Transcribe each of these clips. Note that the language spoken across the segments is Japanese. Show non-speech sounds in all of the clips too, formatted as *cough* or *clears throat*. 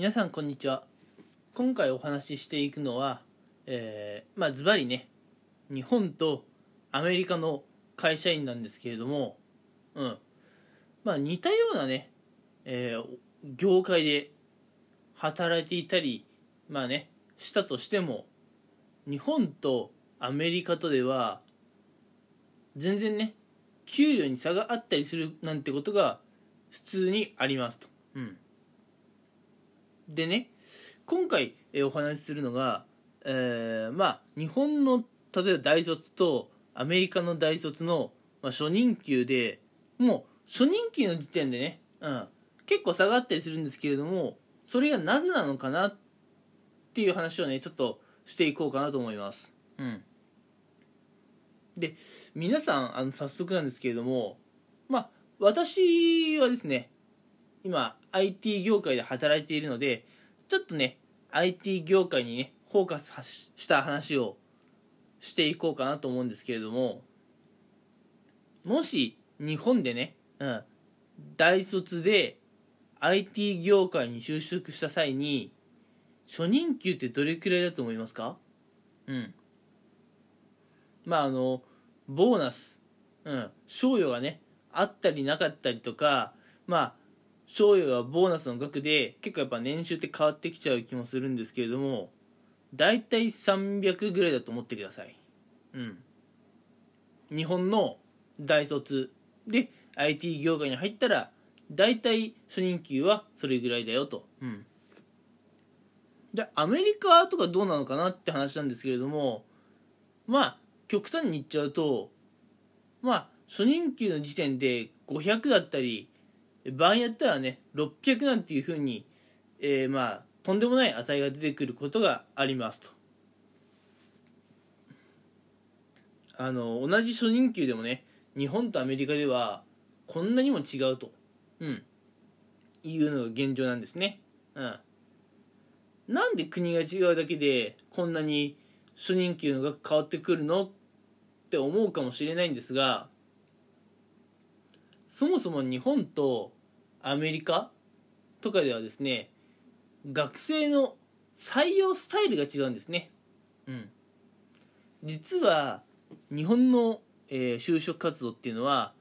皆さんこんにちは。今回お話ししていくのはえー、まあズバリね日本とアメリカの会社員なんですけれどもうん。まあ似たようなね、えー、業界で働いていたりまあねしたとしても日本とアメリカとでは全然ね給料に差があったりするなんてことが普通にありますと。うん、でね今回お話しするのが、えー、まあ日本の例えば大卒とアメリカの大卒の、まあ、初任給でもう初任給の時点でね、うん、結構下がったりするんですけれどもそれがなぜなのかなっていう話をねちょっとしていこうかなと思います。うん、で皆さんあの早速なんですけれどもまあ私はですね今 IT 業界で働いているのでちょっとね IT 業界にねフォーカスした話をしていこうかなと思うんですけれどももし日本でね、うん、大卒で IT 業界に就職した際に初任給ってどれくらいだと思いますか？うん。まああのボーナス、うん、賞与がねあったりなかったりとかまあ賞与はボーナスの額で結構やっぱ年収って変わってきちゃう気もするんですけれども大体300ぐらいだと思ってください。うん。日本の大卒で IT 業界に入ったら大体初任給はそれぐらいだよと。うん。でアメリカとかどうなのかなって話なんですけれどもまあ極端に言っちゃうとまあ初任給の時点で500だったり場合によってはね600なんていうふうに、えー、まあとんでもない値が出てくることがありますと。あの同じ初任給でもね日本とアメリカではこんなにも違うと、うん、いうのが現状なんですね、うん、なんで国が違うだけでこんなに初任給の額変わってくるの？って思うかもしれないんですがそもそも日本とアメリカとかではですね学生の採用スタイルが違うんですね。うん、実は日本の、えー、就職活動っていうのは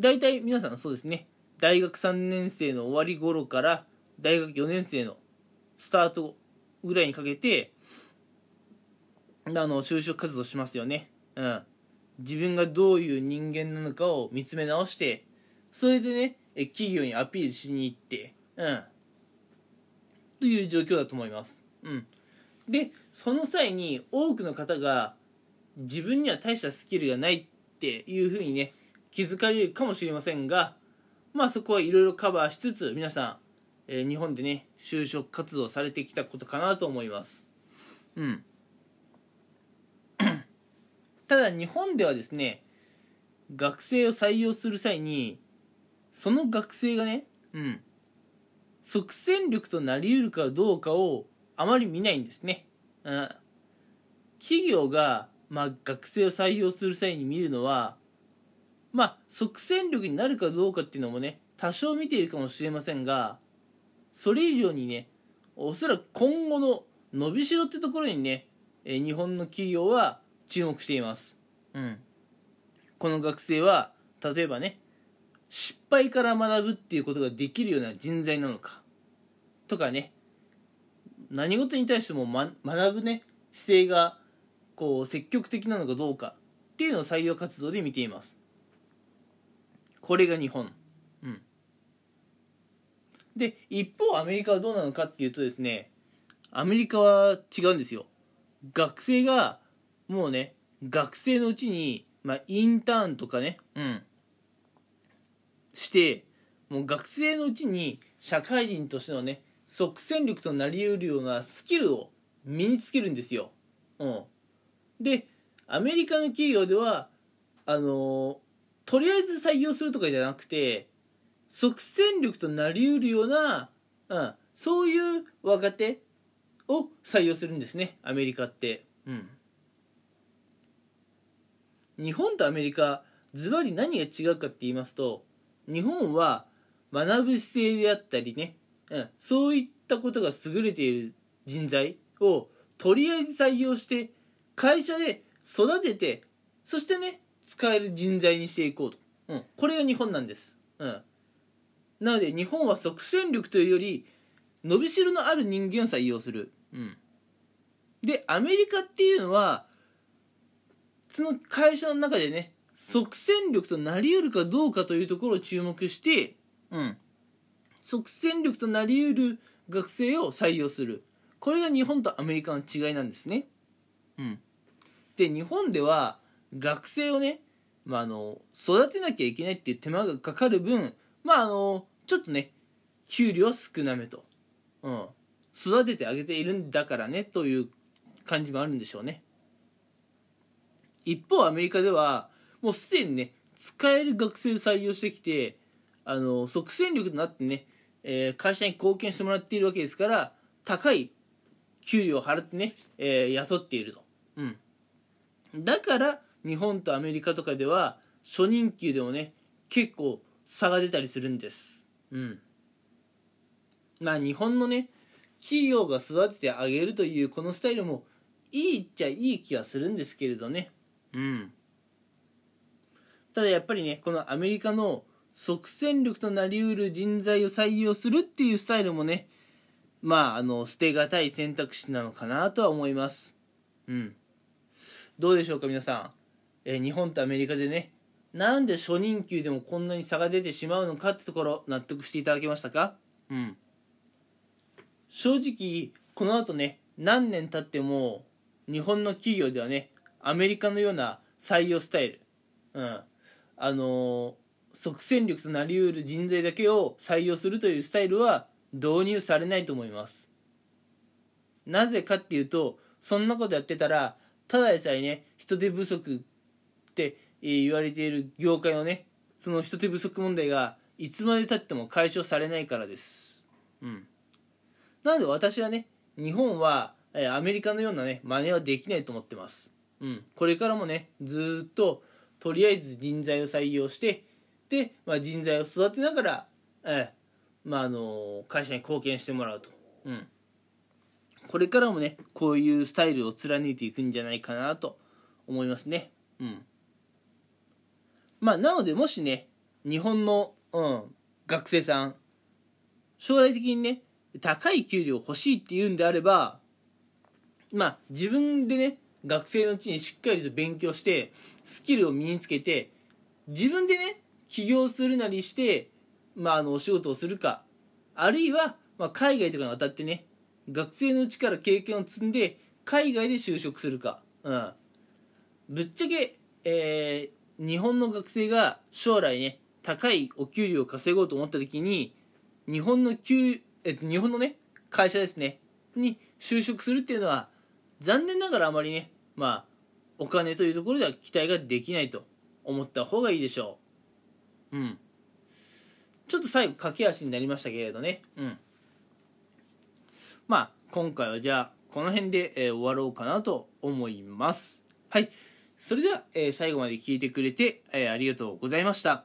大体皆さんそうですね大学3年生の終わり頃から大学4年生のスタートぐらいにかけてあの就職活動しますよね。うん、自分がどういう人間なのかを見つめ直してそれでね企業にアピールしに行ってうんという状況だと思います。うん、でその際に多くの方が自分には大したスキルがないっていうふうにね気づかれるかもしれませんがまあそこはいろいろカバーしつつ皆さん、えー、日本でね就職活動されてきたことかなと思います。うん *clears throat* ただ日本ではですね学生を採用する際にその学生がねうん即戦力となり得るかどうかをあまり見ないんですね、うん、企業が、まあ、学生を採用する際に見るのはまあ即戦力になるかどうかっていうのもね多少見ているかもしれませんがそれ以上にねおそらく今後の伸びしろってところにね日本の企業は注目しています。うん。この学生は、例えばね、失敗から学ぶっていうことができるような人材なのか。とかね、何事に対しても、ま、学ぶね、姿勢が、こう、積極的なのかどうかっていうのを採用活動で見ています。これが日本。うん。で、一方アメリカはどうなのかっていうとですね、アメリカは違うんですよ。学生がもうね学生のうちに、まあ、インターンとかねうんしてもう学生のうちに社会人としてのね即戦力となりうるようなスキルを身につけるんですよ。うん、でアメリカの企業ではあのとりあえず採用するとかじゃなくて即戦力となりうるような、うん、そういう若手を採用するんですねアメリカって。うん日本とアメリカズバリ何が違うかって言いますと日本は学ぶ姿勢であったりね、うん、そういったことが優れている人材をとりあえず採用して会社で育ててそしてね使える人材にしていこうと、うん、これが日本なんです、うん、なので日本は即戦力というより伸びしろのある人間を採用する、うん、でアメリカっていうのはその会社の中でね即戦力となり得るかどうかというところを注目して、うん、即戦力となり得る学生を採用する。これが日本とアメリカの違いなんですね。うん、で日本では学生をね、まあ、あの育てなきゃいけないっていう手間がかかる分まああのちょっとね給料は少なめと、うん、育ててあげているんだからねという感じもあるんでしょうね。一方アメリカではもうすでにね使える学生を採用してきてあの即戦力となってね、えー、会社に貢献してもらっているわけですから高い給料を払ってね、えー、雇っていると、うん、だから日本とアメリカとかでは初任給でもね結構差が出たりするんです。うん。まあ日本のね企業が育ててあげるというこのスタイルもいいっちゃいい気はするんですけれどね。うんただやっぱりねこのアメリカの即戦力となりうる人材を採用するっていうスタイルもねまああの捨てがたい選択肢なのかなとは思います。うん。どうでしょうか皆さん、えー、日本とアメリカでね。なんで初任給でもこんなに差が出てしまうのかってところ納得していただけましたか？うん。正直この後ね何年経っても日本の企業ではねアメリカのような採用スタイル、うん、あの即戦力となりうる人材だけを採用するというスタイルは導入されないと思います。なぜかっていうとそんなことやってたらただでさえね人手不足って言われている業界のねその人手不足問題がいつまでたっても解消されないからです。うん。なので私はね日本はアメリカのようなね真似はできないと思ってます。うん。これからもねずっととりあえず人材を採用してで、まあ、人材を育てながら、えーまあ、あの会社に貢献してもらうと、うん、これからもねこういうスタイルを貫いていくんじゃないかなと思いますね。うん。まあなのでもしね日本の、うん、学生さん将来的にね高い給料欲しいっていうんであればまあ自分でね学生のうちにしっかりと勉強してスキルを身につけて自分でね起業するなりして、まあ、あのお仕事をするかあるいは、まあ、海外とかに渡ってね学生のうちから経験を積んで海外で就職するか、うん、ぶっちゃけ、えー、日本の学生が将来ね高いお給料を稼ごうと思った時に日本の給、えっと日本のね会社ですねに就職するっていうのは残念ながらあまりねまあお金というところでは期待ができないと思った方がいいでしょう。うん。ちょっと最後駆け足になりましたけれどね。うん。まあ今回はじゃあこの辺で、えー、終わろうかなと思います。はい。それでは、えー、最後まで聞いてくれて、えー、ありがとうございました